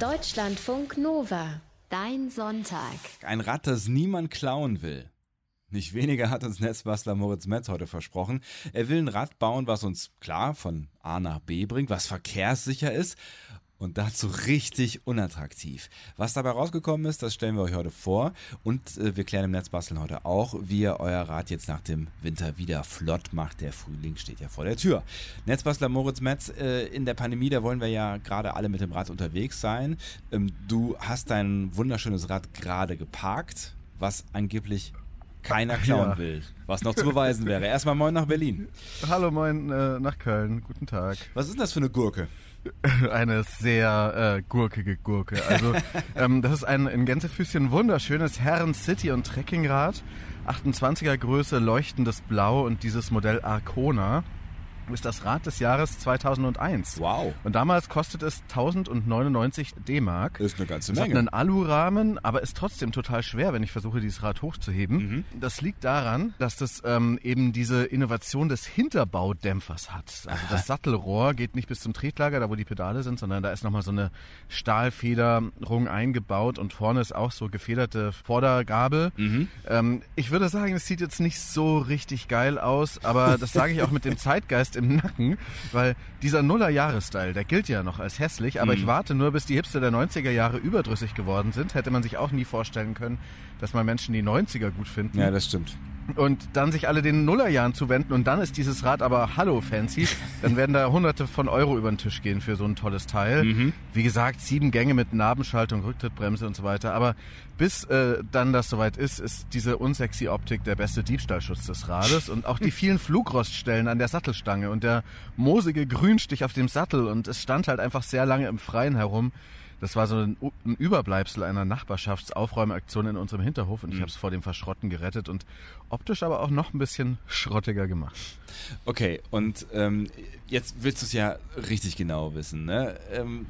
Deutschlandfunk Nova. Dein Sonntag. Ein Rad, das niemand klauen will. Nicht weniger hat uns Netzbastler Moritz Metz heute versprochen. Er will ein Rad bauen, was uns klar von A nach B bringt, was verkehrssicher ist und dazu richtig unattraktiv. Was dabei rausgekommen ist, das stellen wir euch heute vor und äh, wir klären im Netzbasteln heute auch, wie ihr euer Rad jetzt nach dem Winter wieder flott macht. Der Frühling steht ja vor der Tür. Netzbastler Moritz Metz, äh, in der Pandemie, da wollen wir ja gerade alle mit dem Rad unterwegs sein. Ähm, du hast dein wunderschönes Rad gerade geparkt, was angeblich keiner klauen ja. will. Was noch zu beweisen wäre. Erstmal moin nach Berlin. Hallo moin äh, nach Köln. Guten Tag. Was ist das für eine Gurke? Eine sehr äh, gurkige Gurke. Also ähm, das ist ein in Gänsefüßchen wunderschönes Herren City und Trekkingrad. 28er Größe, leuchtendes Blau und dieses Modell Arcona ist das Rad des Jahres 2001. Wow. Und damals kostet es 1099 D-Mark. Ist eine ganze Menge. Es hat einen Alurahmen, aber ist trotzdem total schwer, wenn ich versuche, dieses Rad hochzuheben. Mhm. Das liegt daran, dass das ähm, eben diese Innovation des Hinterbaudämpfers hat. Also das Sattelrohr geht nicht bis zum Tretlager, da wo die Pedale sind, sondern da ist nochmal so eine Stahlfederung eingebaut und vorne ist auch so gefederte Vordergabel. Mhm. Ähm, ich würde sagen, es sieht jetzt nicht so richtig geil aus, aber das sage ich auch mit dem Zeitgeist im Nacken, weil dieser Nuller-Jahres-Style, der gilt ja noch als hässlich, aber mhm. ich warte nur, bis die Hipster der 90er Jahre überdrüssig geworden sind. Hätte man sich auch nie vorstellen können, dass mal Menschen die 90er gut finden. Ja, das stimmt und dann sich alle den Nullerjahren zuwenden und dann ist dieses Rad aber hallo fancy, dann werden da hunderte von Euro über den Tisch gehen für so ein tolles Teil. Mhm. Wie gesagt, sieben Gänge mit Nabenschaltung, Rücktrittbremse und so weiter. Aber bis äh, dann das soweit ist, ist diese unsexy Optik der beste Diebstahlschutz des Rades und auch die vielen Flugroststellen an der Sattelstange und der moosige Grünstich auf dem Sattel und es stand halt einfach sehr lange im Freien herum. Das war so ein, ein Überbleibsel einer Nachbarschaftsaufräumaktion in unserem Hinterhof und ich mhm. habe es vor dem Verschrotten gerettet und optisch aber auch noch ein bisschen schrottiger gemacht. Okay, und ähm, jetzt willst du es ja richtig genau wissen. Ne? Ähm,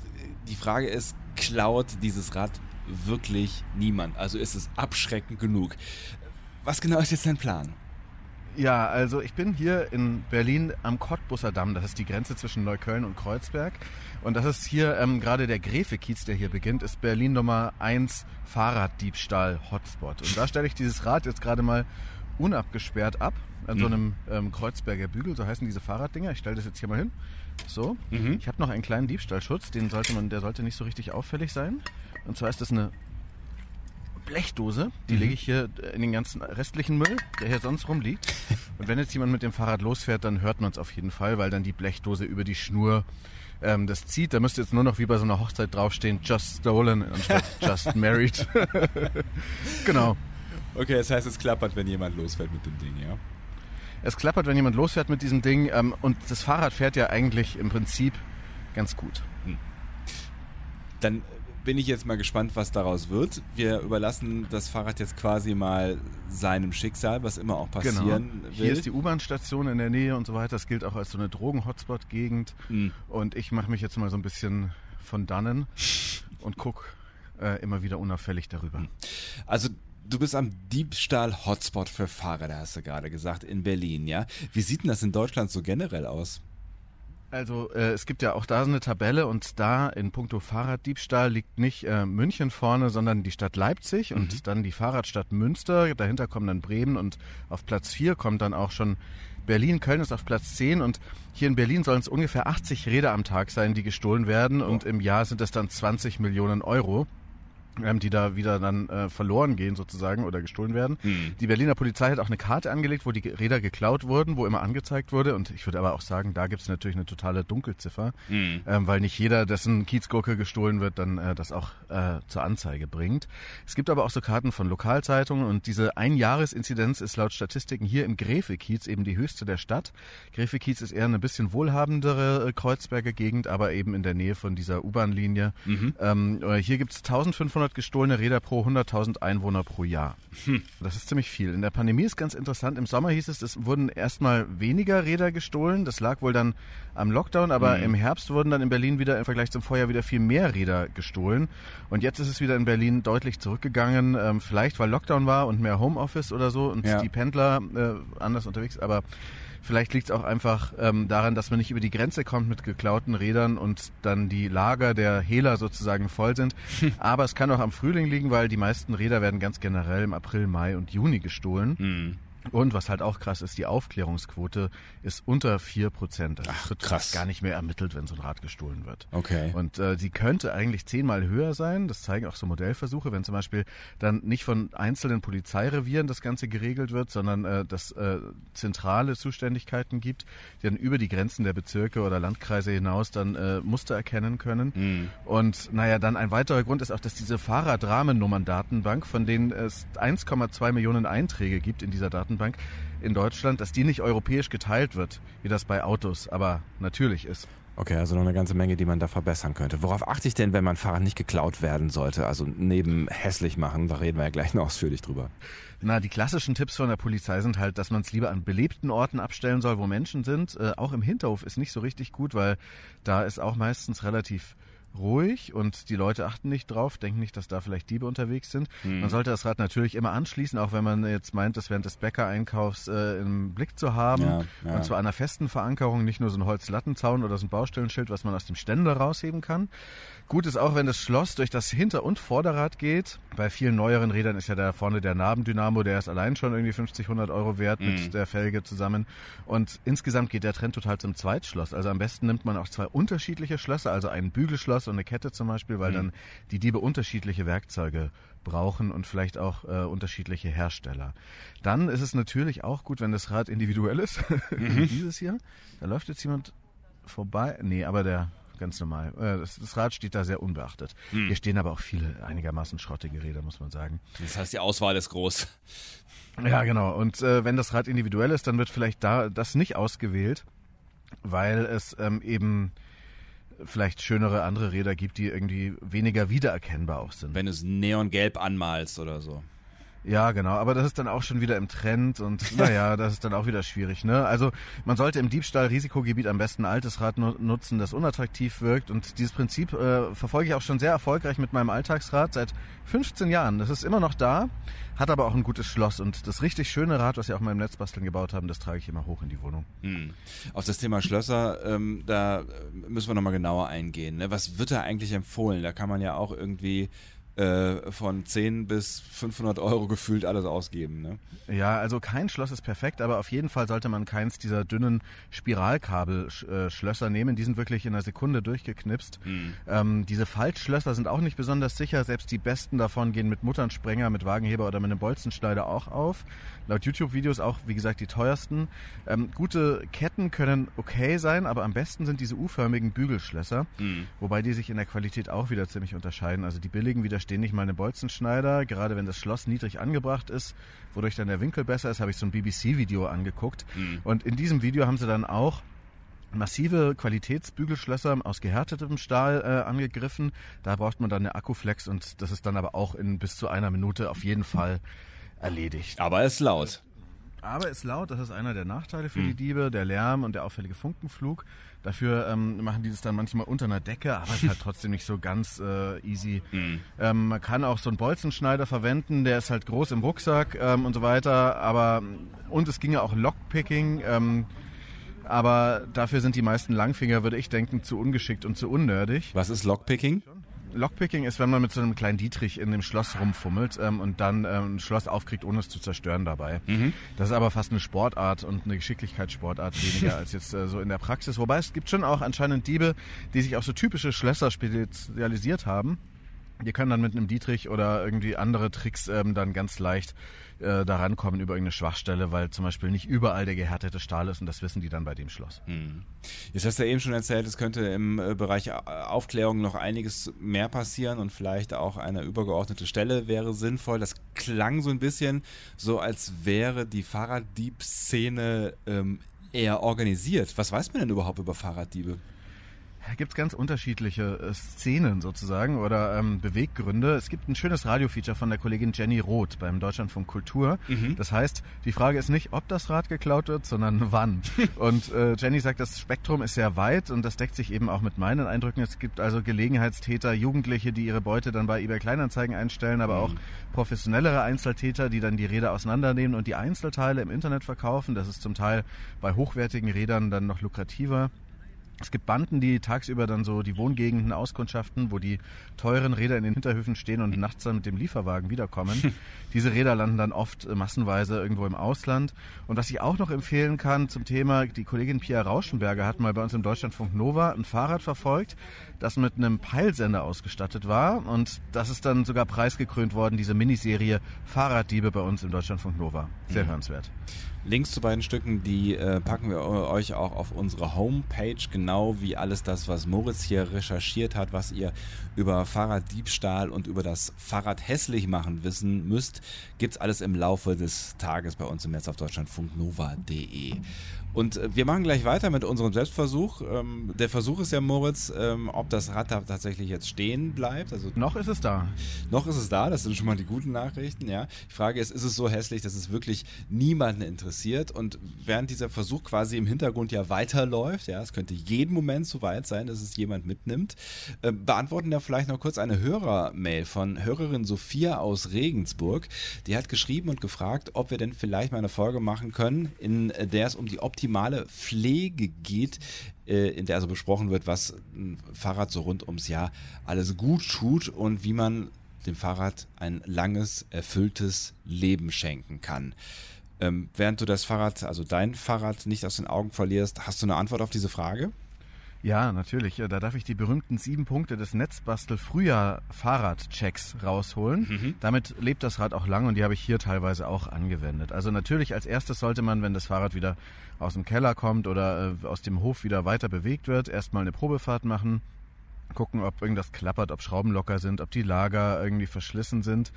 die Frage ist, klaut dieses Rad wirklich niemand? Also ist es abschreckend genug? Was genau ist jetzt dein Plan? Ja, also ich bin hier in Berlin am Cottbusser Damm. Das ist die Grenze zwischen Neukölln und Kreuzberg. Und das ist hier ähm, gerade der Gräfe-Kiez, der hier beginnt, ist Berlin Nummer 1 Fahrraddiebstahl-Hotspot. Und da stelle ich dieses Rad jetzt gerade mal unabgesperrt ab an mhm. so einem ähm, Kreuzberger Bügel, so heißen diese Fahrraddinger. Ich stelle das jetzt hier mal hin. So. Mhm. Ich habe noch einen kleinen Diebstahlschutz, den sollte man, der sollte nicht so richtig auffällig sein. Und zwar ist das eine Blechdose, die mhm. lege ich hier in den ganzen restlichen Müll, der hier sonst rumliegt. Und wenn jetzt jemand mit dem Fahrrad losfährt, dann hört man es auf jeden Fall, weil dann die Blechdose über die Schnur ähm, das zieht. Da müsste jetzt nur noch wie bei so einer Hochzeit draufstehen, just stolen anstatt just married. genau. Okay, das heißt, es klappert, wenn jemand losfährt mit dem Ding, ja? Es klappert, wenn jemand losfährt mit diesem Ding. Ähm, und das Fahrrad fährt ja eigentlich im Prinzip ganz gut. Hm. Dann bin ich jetzt mal gespannt, was daraus wird. Wir überlassen das Fahrrad jetzt quasi mal seinem Schicksal, was immer auch passieren genau. will. Hier ist die U-Bahn-Station in der Nähe und so weiter. Das gilt auch als so eine Drogen-Hotspot-Gegend. Mhm. Und ich mache mich jetzt mal so ein bisschen von dannen und guck äh, immer wieder unauffällig darüber. Hm. Also Du bist am Diebstahl-Hotspot für Fahrräder, hast du gerade gesagt, in Berlin, ja? Wie sieht denn das in Deutschland so generell aus? Also äh, es gibt ja auch da so eine Tabelle und da in puncto Fahrraddiebstahl liegt nicht äh, München vorne, sondern die Stadt Leipzig und mhm. dann die Fahrradstadt Münster. Dahinter kommen dann Bremen und auf Platz 4 kommt dann auch schon Berlin. Köln ist auf Platz 10 und hier in Berlin sollen es ungefähr 80 Räder am Tag sein, die gestohlen werden oh. und im Jahr sind es dann 20 Millionen Euro die da wieder dann äh, verloren gehen sozusagen oder gestohlen werden. Mhm. Die Berliner Polizei hat auch eine Karte angelegt, wo die Räder geklaut wurden, wo immer angezeigt wurde. Und ich würde aber auch sagen, da gibt es natürlich eine totale Dunkelziffer, mhm. ähm, weil nicht jeder, dessen Kiezgurke gestohlen wird, dann äh, das auch äh, zur Anzeige bringt. Es gibt aber auch so Karten von Lokalzeitungen und diese Einjahresinzidenz ist laut Statistiken hier im Gräfe-Kiez eben die höchste der Stadt. Gräfe-Kiez ist eher eine bisschen wohlhabendere äh, Kreuzberger Gegend, aber eben in der Nähe von dieser U-Bahn-Linie. Mhm. Ähm, äh, hier gibt es 1500 500 gestohlene Räder pro 100.000 Einwohner pro Jahr. Hm. Das ist ziemlich viel. In der Pandemie ist ganz interessant. Im Sommer hieß es, es wurden erstmal weniger Räder gestohlen. Das lag wohl dann am Lockdown, aber hm. im Herbst wurden dann in Berlin wieder im Vergleich zum Vorjahr wieder viel mehr Räder gestohlen. Und jetzt ist es wieder in Berlin deutlich zurückgegangen. Ähm, vielleicht weil Lockdown war und mehr Homeoffice oder so und ja. die Pendler äh, anders unterwegs. Aber Vielleicht liegt es auch einfach ähm, daran, dass man nicht über die Grenze kommt mit geklauten Rädern und dann die Lager der Hehler sozusagen voll sind. Aber es kann auch am Frühling liegen, weil die meisten Räder werden ganz generell im April, Mai und Juni gestohlen. Hm. Und was halt auch krass ist, die Aufklärungsquote ist unter 4 Prozent. Also Ach, wird krass. gar nicht mehr ermittelt, wenn so ein Rad gestohlen wird. Okay. Und äh, sie könnte eigentlich zehnmal höher sein. Das zeigen auch so Modellversuche, wenn zum Beispiel dann nicht von einzelnen Polizeirevieren das Ganze geregelt wird, sondern äh, dass äh, zentrale Zuständigkeiten gibt, die dann über die Grenzen der Bezirke oder Landkreise hinaus dann äh, Muster erkennen können. Hm. Und naja, dann ein weiterer Grund ist auch, dass diese Fahrradrahmennummern-Datenbank, von denen es 1,2 Millionen Einträge gibt in dieser Datenbank in Deutschland, dass die nicht europäisch geteilt wird, wie das bei Autos aber natürlich ist. Okay, also noch eine ganze Menge, die man da verbessern könnte. Worauf achte ich denn, wenn mein Fahrrad nicht geklaut werden sollte? Also neben hässlich machen, da reden wir ja gleich noch ausführlich drüber. Na, die klassischen Tipps von der Polizei sind halt, dass man es lieber an belebten Orten abstellen soll, wo Menschen sind. Äh, auch im Hinterhof ist nicht so richtig gut, weil da ist auch meistens relativ ruhig und die Leute achten nicht drauf, denken nicht, dass da vielleicht Diebe unterwegs sind. Hm. Man sollte das Rad natürlich immer anschließen, auch wenn man jetzt meint, das während des Bäckereinkaufs äh, im Blick zu haben. Ja, ja. Und zwar einer festen Verankerung, nicht nur so ein Holzlattenzaun oder so ein Baustellenschild, was man aus dem Ständer rausheben kann. Gut ist auch, wenn das Schloss durch das Hinter- und Vorderrad geht. Bei vielen neueren Rädern ist ja da vorne der Nabendynamo, der ist allein schon irgendwie 50, 100 Euro wert Mhm. mit der Felge zusammen. Und insgesamt geht der Trend total zum Zweitschloss. Also am besten nimmt man auch zwei unterschiedliche Schlösser, also ein Bügelschloss und eine Kette zum Beispiel, weil Mhm. dann die Diebe unterschiedliche Werkzeuge brauchen und vielleicht auch äh, unterschiedliche Hersteller. Dann ist es natürlich auch gut, wenn das Rad individuell ist. Mhm. Wie Dieses hier. Da läuft jetzt jemand vorbei. Nee, aber der ganz normal. Äh, Das, das Rad steht da sehr unbeachtet. Hm. Hier stehen aber auch viele einigermaßen schrottige Räder, muss man sagen. Das heißt, die Auswahl ist groß. Ja, genau. Und äh, wenn das Rad individuell ist, dann wird vielleicht da das nicht ausgewählt, weil es ähm, eben vielleicht schönere andere Räder gibt, die irgendwie weniger wiedererkennbar auch sind. Wenn du es neongelb anmalst oder so. Ja, genau, aber das ist dann auch schon wieder im Trend und naja, das ist dann auch wieder schwierig. Ne? Also man sollte im Diebstahl-Risikogebiet am besten ein altes Rad nu nutzen, das unattraktiv wirkt und dieses Prinzip äh, verfolge ich auch schon sehr erfolgreich mit meinem Alltagsrad seit 15 Jahren. Das ist immer noch da, hat aber auch ein gutes Schloss und das richtig schöne Rad, was wir auch mal im Netzbasteln gebaut haben, das trage ich immer hoch in die Wohnung. Hm. Auf das Thema Schlösser, ähm, da äh, müssen wir nochmal genauer eingehen. Ne? Was wird da eigentlich empfohlen? Da kann man ja auch irgendwie äh, von 10 bis 500 Euro gefühlt alles ausgeben. Ne? Ja, also kein Schloss ist perfekt, aber auf jeden Fall sollte man keins dieser dünnen Spiralkabelschlösser nehmen. Die sind wirklich in einer Sekunde durchgeknipst. Hm. Ähm, diese Faltschlösser sind auch nicht besonders sicher. Selbst die besten davon gehen mit Mutternsprenger, mit Wagenheber oder mit einem Bolzenschneider auch auf. Laut YouTube-Videos auch, wie gesagt, die teuersten. Ähm, gute Ketten können okay sein, aber am besten sind diese U-förmigen Bügelschlösser, Hm. wobei die sich in der Qualität auch wieder ziemlich unterscheiden. Also die billigen widerstehen nicht mal einem Bolzenschneider, gerade wenn das Schloss niedrig angebracht ist, wodurch dann der Winkel besser ist, habe ich so ein BBC-Video angeguckt. Hm. Und in diesem Video haben sie dann auch massive Qualitätsbügelschlösser aus gehärtetem Stahl äh, angegriffen. Da braucht man dann eine Akkuflex und das ist dann aber auch in bis zu einer Minute auf jeden Fall erledigt. Aber es ist laut. Aber ist laut, das ist einer der Nachteile für Hm. die Diebe, der Lärm und der auffällige Funkenflug. Dafür ähm, machen die das dann manchmal unter einer Decke, aber ist halt trotzdem nicht so ganz äh, easy. Hm. Ähm, man kann auch so einen Bolzenschneider verwenden, der ist halt groß im Rucksack ähm, und so weiter. Aber und es ginge auch Lockpicking. Ähm, aber dafür sind die meisten Langfinger, würde ich denken, zu ungeschickt und zu unnördig. Was ist Lockpicking? Lockpicking ist, wenn man mit so einem kleinen Dietrich in dem Schloss rumfummelt ähm, und dann ähm, ein Schloss aufkriegt, ohne es zu zerstören dabei. Mhm. Das ist aber fast eine Sportart und eine Geschicklichkeitssportart weniger als jetzt äh, so in der Praxis. Wobei es gibt schon auch anscheinend Diebe, die sich auf so typische Schlösser spezialisiert haben. Die können dann mit einem Dietrich oder irgendwie andere Tricks ähm, dann ganz leicht äh, da rankommen über irgendeine Schwachstelle, weil zum Beispiel nicht überall der gehärtete Stahl ist und das wissen die dann bei dem Schloss. Hm. Jetzt hast du ja eben schon erzählt, es könnte im äh, Bereich Aufklärung noch einiges mehr passieren und vielleicht auch eine übergeordnete Stelle wäre sinnvoll. Das klang so ein bisschen so, als wäre die Fahrraddiebszene ähm, eher organisiert. Was weiß man denn überhaupt über Fahrraddiebe? Da gibt es ganz unterschiedliche äh, Szenen sozusagen oder ähm, Beweggründe. Es gibt ein schönes Radiofeature von der Kollegin Jenny Roth beim Deutschlandfunk Kultur. Mhm. Das heißt, die Frage ist nicht, ob das Rad geklaut wird, sondern wann. und äh, Jenny sagt, das Spektrum ist sehr weit und das deckt sich eben auch mit meinen Eindrücken. Es gibt also Gelegenheitstäter, Jugendliche, die ihre Beute dann bei eBay Kleinanzeigen einstellen, aber mhm. auch professionellere Einzeltäter, die dann die Räder auseinandernehmen und die Einzelteile im Internet verkaufen. Das ist zum Teil bei hochwertigen Rädern dann noch lukrativer. Es gibt Banden, die tagsüber dann so die Wohngegenden auskundschaften, wo die teuren Räder in den Hinterhöfen stehen und nachts dann mit dem Lieferwagen wiederkommen. Diese Räder landen dann oft äh, massenweise irgendwo im Ausland. Und was ich auch noch empfehlen kann zum Thema, die Kollegin Pia Rauschenberger hat mal bei uns im Deutschlandfunk Nova ein Fahrrad verfolgt, das mit einem Peilsender ausgestattet war. Und das ist dann sogar preisgekrönt worden, diese Miniserie Fahrraddiebe bei uns im Deutschlandfunk Nova. Sehr mhm. hörenswert. Links zu beiden Stücken, die äh, packen wir euch auch auf unsere Homepage, genau wie alles das, was Moritz hier recherchiert hat, was ihr über Fahrraddiebstahl und über das Fahrrad hässlich machen wissen müsst, gibt es alles im Laufe des Tages bei uns im Netz auf deutschlandfunknova.de. Und äh, wir machen gleich weiter mit unserem Selbstversuch. Ähm, der Versuch ist ja, Moritz, ähm, ob das Rad da tatsächlich jetzt stehen bleibt. Also noch ist es da. Noch ist es da, das sind schon mal die guten Nachrichten. Ja. Die Frage ist, ist es so hässlich, dass es wirklich niemanden interessiert? Und während dieser Versuch quasi im Hintergrund ja weiterläuft, ja, es könnte jeden Moment so weit sein, dass es jemand mitnimmt, äh, beantworten wir vielleicht noch kurz eine Hörermail von Hörerin Sophia aus Regensburg. Die hat geschrieben und gefragt, ob wir denn vielleicht mal eine Folge machen können, in der es um die optimale Pflege geht, äh, in der also besprochen wird, was ein Fahrrad so rund ums Jahr alles gut tut und wie man dem Fahrrad ein langes, erfülltes Leben schenken kann. Ähm, während du das Fahrrad, also dein Fahrrad nicht aus den Augen verlierst, hast du eine Antwort auf diese Frage? Ja, natürlich. Da darf ich die berühmten sieben Punkte des Netzbastel Frühjahr Fahrradchecks rausholen. Mhm. Damit lebt das Rad auch lang und die habe ich hier teilweise auch angewendet. Also natürlich als erstes sollte man, wenn das Fahrrad wieder aus dem Keller kommt oder äh, aus dem Hof wieder weiter bewegt wird, erstmal eine Probefahrt machen, gucken, ob irgendwas klappert, ob Schrauben locker sind, ob die Lager irgendwie verschlissen sind.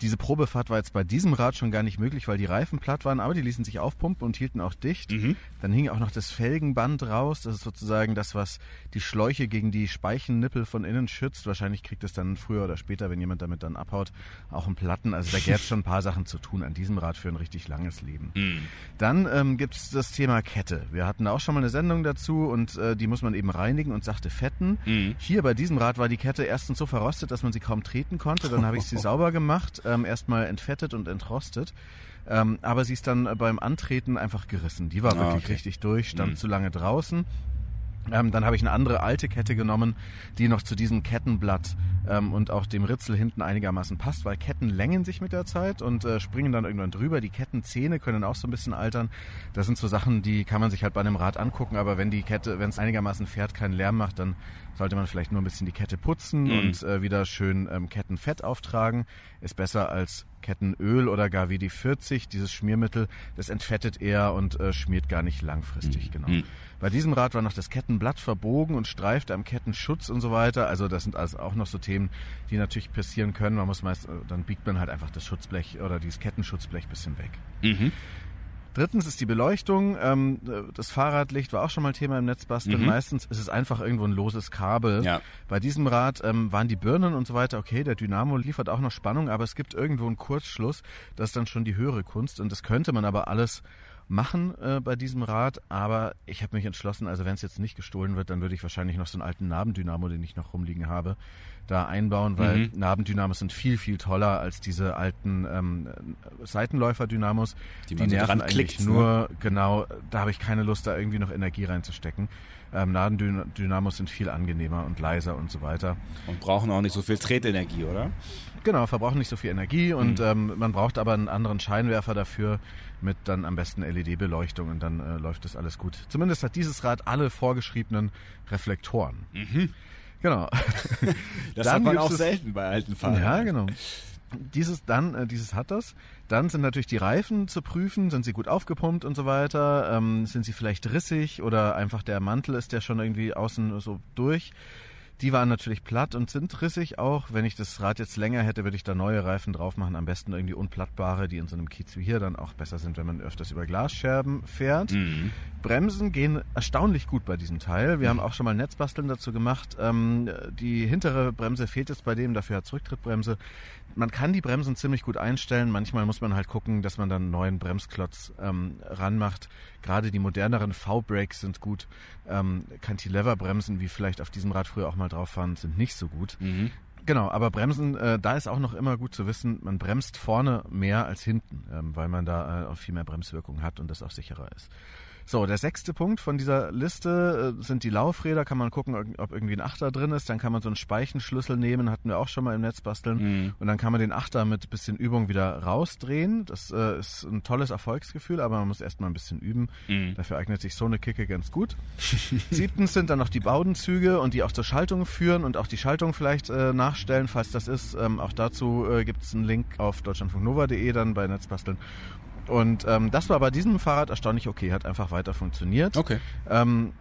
Diese Probefahrt war jetzt bei diesem Rad schon gar nicht möglich, weil die Reifen platt waren, aber die ließen sich aufpumpen und hielten auch dicht. Mhm. Dann hing auch noch das Felgenband raus. Das ist sozusagen das, was die Schläuche gegen die Speichennippel von innen schützt. Wahrscheinlich kriegt es dann früher oder später, wenn jemand damit dann abhaut, auch einen Platten. Also da gäbe es schon ein paar Sachen zu tun an diesem Rad für ein richtig langes Leben. Mhm. Dann ähm, gibt es das Thema Kette. Wir hatten auch schon mal eine Sendung dazu und äh, die muss man eben reinigen und sachte fetten. Mhm. Hier bei diesem Rad war die Kette erstens so verrostet, dass man sie kaum treten konnte. Dann habe ich sie sauber gemacht ähm, erstmal entfettet und entrostet. Ähm, aber sie ist dann beim Antreten einfach gerissen. Die war ah, wirklich okay. richtig durch, stand mhm. zu lange draußen. Ähm, dann habe ich eine andere alte Kette genommen, die noch zu diesem Kettenblatt ähm, und auch dem Ritzel hinten einigermaßen passt, weil Ketten längen sich mit der Zeit und äh, springen dann irgendwann drüber. Die Kettenzähne können auch so ein bisschen altern. Das sind so Sachen, die kann man sich halt bei einem Rad angucken, aber wenn die Kette, wenn es einigermaßen fährt, keinen Lärm macht, dann sollte man vielleicht nur ein bisschen die Kette putzen mhm. und äh, wieder schön ähm, Kettenfett auftragen. Ist besser als Kettenöl oder gar wie die 40, dieses Schmiermittel, das entfettet eher und äh, schmiert gar nicht langfristig, mhm. genau. Mhm. Bei diesem Rad war noch das Kettenblatt verbogen und streifte am Kettenschutz und so weiter. Also das sind also auch noch so Themen, die natürlich passieren können. Man muss meist, äh, dann biegt man halt einfach das Schutzblech oder dieses Kettenschutzblech bisschen weg. Mhm. Drittens ist die Beleuchtung. Ähm, das Fahrradlicht war auch schon mal Thema im Netzbasteln. Mhm. Meistens ist es einfach irgendwo ein loses Kabel. Ja. Bei diesem Rad ähm, waren die Birnen und so weiter okay. Der Dynamo liefert auch noch Spannung, aber es gibt irgendwo einen Kurzschluss. Das ist dann schon die höhere Kunst und das könnte man aber alles machen äh, bei diesem Rad, aber ich habe mich entschlossen, also wenn es jetzt nicht gestohlen wird, dann würde ich wahrscheinlich noch so einen alten Nabendynamo, den ich noch rumliegen habe, da einbauen, weil mhm. Nabendynamos sind viel, viel toller als diese alten ähm, Seitenläufer-Dynamos. Die, die nerven eigentlich klickt, nur, ne? genau, da habe ich keine Lust, da irgendwie noch Energie reinzustecken. Ähm, Nabendynamos sind viel angenehmer und leiser und so weiter. Und brauchen auch nicht so viel Tretenergie, oder? Genau, verbrauchen nicht so viel Energie und mhm. ähm, man braucht aber einen anderen Scheinwerfer dafür mit dann am besten LED-Beleuchtung und dann äh, läuft das alles gut. Zumindest hat dieses Rad alle vorgeschriebenen Reflektoren. Mhm. Genau. das dann hat man auch selten bei alten Fahrern. Ja, genau. Dieses dann, äh, dieses hat das. Dann sind natürlich die Reifen zu prüfen, sind sie gut aufgepumpt und so weiter. Ähm, sind sie vielleicht rissig oder einfach der Mantel ist der schon irgendwie außen so durch. Die waren natürlich platt und sind rissig auch. Wenn ich das Rad jetzt länger hätte, würde ich da neue Reifen drauf machen. Am besten irgendwie unplattbare, die in so einem Kiez wie hier dann auch besser sind, wenn man öfters über Glasscherben fährt. Mhm. Bremsen gehen erstaunlich gut bei diesem Teil. Wir haben auch schon mal Netzbasteln dazu gemacht. Ähm, die hintere Bremse fehlt jetzt bei dem, dafür hat Zurücktrittbremse. Man kann die Bremsen ziemlich gut einstellen. Manchmal muss man halt gucken, dass man dann einen neuen Bremsklotz ähm, ranmacht. Gerade die moderneren V-Brakes sind gut. Ähm, Cantilever-Bremsen, wie vielleicht auf diesem Rad früher auch mal drauf waren, sind nicht so gut. Mhm. Genau, aber Bremsen, äh, da ist auch noch immer gut zu wissen, man bremst vorne mehr als hinten, ähm, weil man da äh, viel mehr Bremswirkung hat und das auch sicherer ist. So, der sechste Punkt von dieser Liste äh, sind die Laufräder. Kann man gucken, ob irgendwie ein Achter drin ist. Dann kann man so einen Speichenschlüssel nehmen, hatten wir auch schon mal im Netz basteln. Mhm. Und dann kann man den Achter mit bisschen Übung wieder rausdrehen. Das äh, ist ein tolles Erfolgsgefühl, aber man muss erst mal ein bisschen üben. Mhm. Dafür eignet sich so eine Kicke ganz gut. Siebtens sind dann noch die Baudenzüge und die auch zur Schaltung führen und auch die Schaltung vielleicht äh, nachstellen, falls das ist. Ähm, auch dazu äh, gibt es einen Link auf deutschlandfunknova.de dann bei Netzbasteln. Und ähm, das war bei diesem Fahrrad erstaunlich okay, hat einfach weiter funktioniert. Okay. Ähm,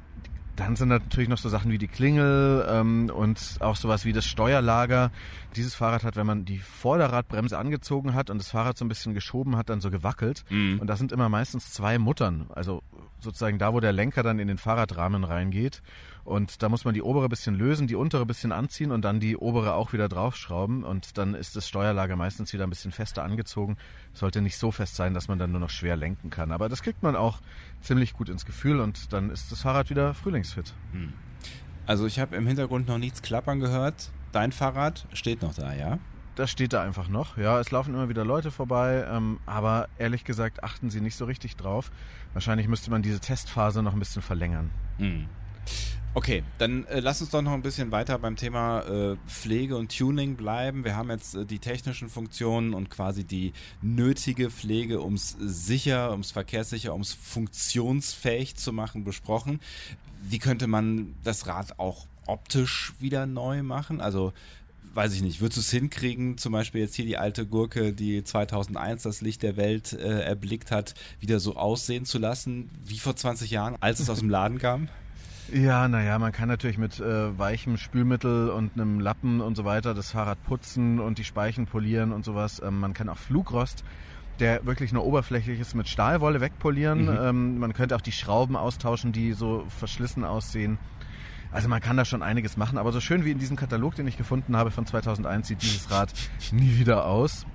dann sind natürlich noch so Sachen wie die Klingel ähm, und auch sowas wie das Steuerlager. Dieses Fahrrad hat, wenn man die Vorderradbremse angezogen hat und das Fahrrad so ein bisschen geschoben hat, dann so gewackelt. Mhm. Und da sind immer meistens zwei Muttern, also sozusagen da, wo der Lenker dann in den Fahrradrahmen reingeht. Und da muss man die obere bisschen lösen, die untere bisschen anziehen und dann die obere auch wieder draufschrauben. Und dann ist das Steuerlager meistens wieder ein bisschen fester angezogen. Sollte nicht so fest sein, dass man dann nur noch schwer lenken kann. Aber das kriegt man auch ziemlich gut ins Gefühl und dann ist das Fahrrad wieder frühlingsfit. Also ich habe im Hintergrund noch nichts klappern gehört. Dein Fahrrad steht noch da, ja? Das steht da einfach noch. Ja, es laufen immer wieder Leute vorbei, ähm, aber ehrlich gesagt achten sie nicht so richtig drauf. Wahrscheinlich müsste man diese Testphase noch ein bisschen verlängern. Hm. Okay, dann äh, lass uns doch noch ein bisschen weiter beim Thema äh, Pflege und Tuning bleiben. Wir haben jetzt äh, die technischen Funktionen und quasi die nötige Pflege, um es sicher, um es verkehrssicher, um es funktionsfähig zu machen, besprochen. Wie könnte man das Rad auch optisch wieder neu machen? Also weiß ich nicht, würdest du es hinkriegen, zum Beispiel jetzt hier die alte Gurke, die 2001 das Licht der Welt äh, erblickt hat, wieder so aussehen zu lassen, wie vor 20 Jahren, als es aus dem Laden kam? Ja, naja, man kann natürlich mit äh, weichem Spülmittel und einem Lappen und so weiter das Fahrrad putzen und die Speichen polieren und sowas. Ähm, man kann auch Flugrost, der wirklich nur oberflächlich ist, mit Stahlwolle wegpolieren. Mhm. Ähm, man könnte auch die Schrauben austauschen, die so verschlissen aussehen. Also man kann da schon einiges machen, aber so schön wie in diesem Katalog, den ich gefunden habe von 2001, sieht dieses Rad nie wieder aus.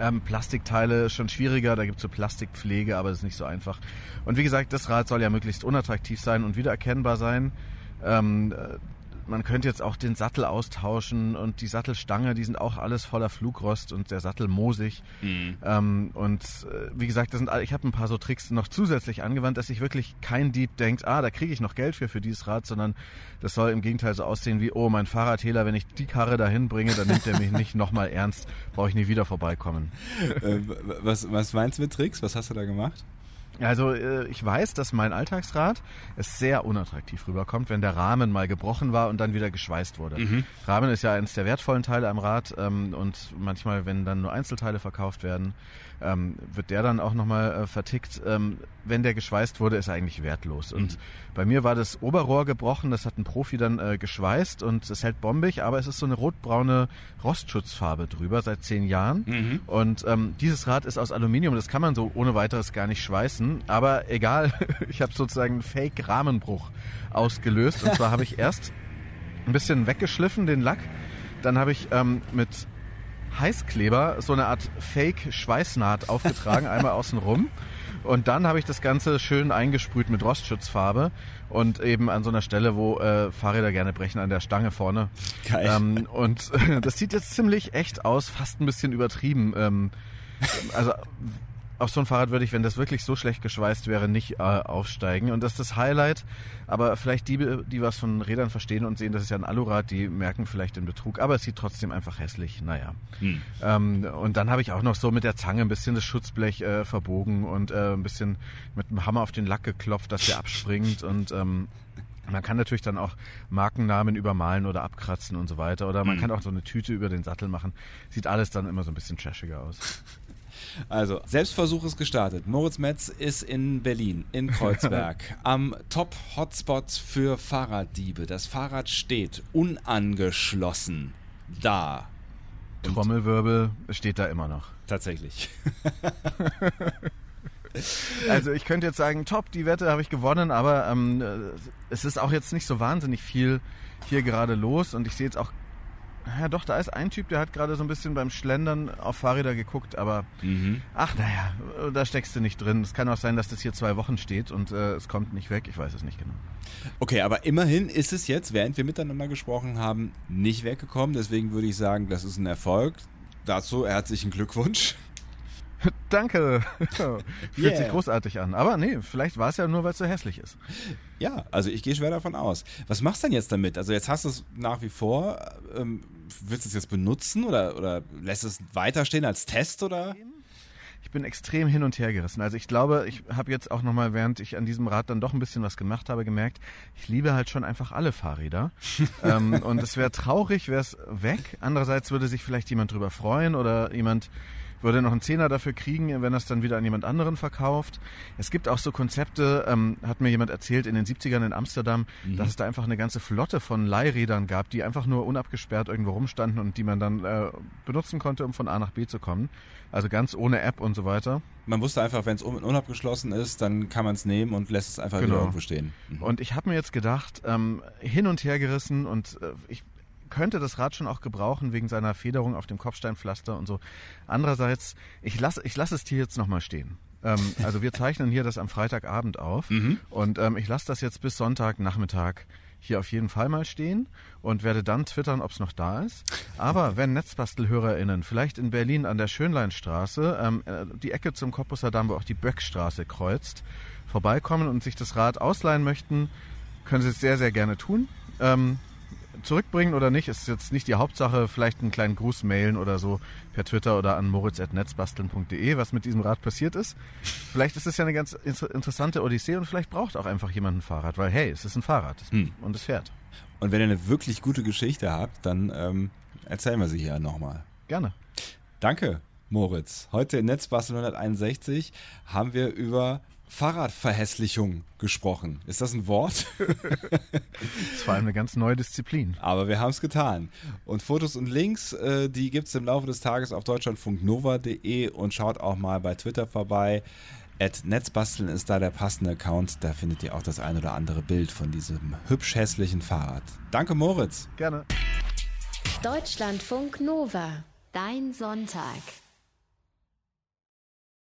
Ähm, Plastikteile schon schwieriger, da gibt's so Plastikpflege, aber das ist nicht so einfach. Und wie gesagt, das Rad soll ja möglichst unattraktiv sein und wiedererkennbar sein. Ähm, äh, man könnte jetzt auch den Sattel austauschen und die Sattelstange, die sind auch alles voller Flugrost und der Sattel moosig. Ähm, und äh, wie gesagt, das sind, ich habe ein paar so Tricks noch zusätzlich angewandt, dass sich wirklich kein Dieb denkt, ah, da kriege ich noch Geld für für dieses Rad, sondern das soll im Gegenteil so aussehen wie, oh, mein Fahrradhehler, wenn ich die Karre dahin bringe, dann nimmt er mich nicht nochmal ernst, brauche ich nie wieder vorbeikommen. äh, was, was meinst du mit Tricks? Was hast du da gemacht? Also äh, ich weiß, dass mein Alltagsrad es sehr unattraktiv rüberkommt, wenn der Rahmen mal gebrochen war und dann wieder geschweißt wurde. Rahmen ist ja eines der wertvollen Teile am Rad ähm, und manchmal, wenn dann nur Einzelteile verkauft werden, ähm, wird der dann auch nochmal äh, vertickt. Ähm, wenn der geschweißt wurde, ist er eigentlich wertlos. Und bei mir war das Oberrohr gebrochen, das hat ein Profi dann äh, geschweißt und es hält bombig, aber es ist so eine rotbraune Rostschutzfarbe drüber seit zehn Jahren. Und ähm, dieses Rad ist aus Aluminium, das kann man so ohne weiteres gar nicht schweißen. Aber egal, ich habe sozusagen einen Fake-Rahmenbruch ausgelöst. Und zwar habe ich erst ein bisschen weggeschliffen, den Lack. Dann habe ich ähm, mit Heißkleber so eine Art Fake-Schweißnaht aufgetragen, einmal außen rum. Und dann habe ich das Ganze schön eingesprüht mit Rostschutzfarbe und eben an so einer Stelle, wo äh, Fahrräder gerne brechen, an der Stange vorne. Geil. Ähm, und das sieht jetzt ziemlich echt aus, fast ein bisschen übertrieben. Ähm, also auf so ein Fahrrad würde ich, wenn das wirklich so schlecht geschweißt wäre, nicht äh, aufsteigen. Und das ist das Highlight. Aber vielleicht die, die was von Rädern verstehen und sehen, das ist ja ein Alurad, die merken vielleicht den Betrug. Aber es sieht trotzdem einfach hässlich. Naja. Hm. Ähm, und dann habe ich auch noch so mit der Zange ein bisschen das Schutzblech äh, verbogen und äh, ein bisschen mit dem Hammer auf den Lack geklopft, dass der abspringt. Und ähm, man kann natürlich dann auch Markennamen übermalen oder abkratzen und so weiter. Oder man Mhm. kann auch so eine Tüte über den Sattel machen. Sieht alles dann immer so ein bisschen trashiger aus. Also, Selbstversuch ist gestartet. Moritz Metz ist in Berlin, in Kreuzberg, am Top-Hotspot für Fahrraddiebe. Das Fahrrad steht unangeschlossen da. Trommelwirbel steht da immer noch. Tatsächlich. Also ich könnte jetzt sagen, top, die Wette habe ich gewonnen, aber ähm, es ist auch jetzt nicht so wahnsinnig viel hier gerade los und ich sehe jetzt auch, ja doch, da ist ein Typ, der hat gerade so ein bisschen beim Schlendern auf Fahrräder geguckt, aber Mhm. ach naja, da steckst du nicht drin. Es kann auch sein, dass das hier zwei Wochen steht und äh, es kommt nicht weg, ich weiß es nicht genau. Okay, aber immerhin ist es jetzt, während wir miteinander gesprochen haben, nicht weggekommen. Deswegen würde ich sagen, das ist ein Erfolg. Dazu herzlichen Glückwunsch. Danke. Fühlt sich Yeah. großartig an. Aber nee, vielleicht war es ja nur, weil es so hässlich ist. Ja, also ich gehe schwer davon aus. Was machst du denn jetzt damit? Also jetzt hast du es nach wie vor. Ähm, willst du es jetzt benutzen oder, oder lässt es weiterstehen als Test oder? Ich bin extrem hin und her gerissen. Also ich glaube, ich habe jetzt auch nochmal, während ich an diesem Rad dann doch ein bisschen was gemacht habe, gemerkt, ich liebe halt schon einfach alle Fahrräder. ähm, und es wäre traurig, wäre es weg. Andererseits würde sich vielleicht jemand drüber freuen oder jemand würde noch einen Zehner dafür kriegen, wenn er es dann wieder an jemand anderen verkauft. Es gibt auch so Konzepte, ähm, hat mir jemand erzählt, in den 70ern in Amsterdam, dass es da einfach eine ganze Flotte von Leihrädern gab, die einfach nur unabgesperrt irgendwo rumstanden und die man dann äh, benutzen konnte, um von A nach B zu kommen. Also ganz ohne App und so weiter. Man wusste einfach, wenn es un unabgeschlossen ist, dann kann man es nehmen und lässt es einfach Genau. wieder irgendwo stehen. Mhm. Und ich habe mir jetzt gedacht, ähm, hin und her gerissen und äh, ich könnte das Rad schon auch gebrauchen wegen seiner Federung auf dem Kopfsteinpflaster und so. Andererseits, ich lasse ich lass es hier jetzt nochmal stehen. Ähm, also wir zeichnen hier das am Freitagabend auf und ähm, ich lasse das jetzt bis Sonntagnachmittag hier auf jeden Fall mal stehen und werde dann twittern, ob es noch da ist. Aber wenn NetzbastelhörerInnen vielleicht in Berlin an der Schönleinstraße, ähm, äh, die Ecke zum Cottbusser Damm, wo auch die Böckstraße kreuzt, vorbeikommen und sich das Rad ausleihen möchten, können sie es sehr, sehr gerne tun. Ähm, zurückbringen oder nicht, ist jetzt nicht die Hauptsache. Vielleicht einen kleinen Gruß mailen oder so per Twitter oder an moritz.netzbasteln.de, was mit diesem Rad passiert ist. Vielleicht ist es ja eine ganz inter- interessante Odyssee und vielleicht braucht auch einfach jemand ein Fahrrad, weil hey, es ist ein Fahrrad Hm. und es fährt. Und wenn ihr eine wirklich gute Geschichte habt, dann ähm, erzählen wir sie hier nochmal. Gerne. Danke, Moritz. Heute in Netzbastel 161 haben wir über Fahrradverhässlichung gesprochen. Ist das ein Wort? Das ist vor allem eine ganz neue Disziplin. Aber wir haben es getan. Und Fotos und Links, äh, die gibt es im Laufe des Tages auf deutschlandfunknova.de und schaut auch mal bei Twitter vorbei. At Netzbasteln ist da der passende Account. Da findet ihr auch das ein oder andere Bild von diesem hübsch hässlichen Fahrrad. Danke, Moritz. Gerne. Deutschlandfunk Nova. Dein Sonntag.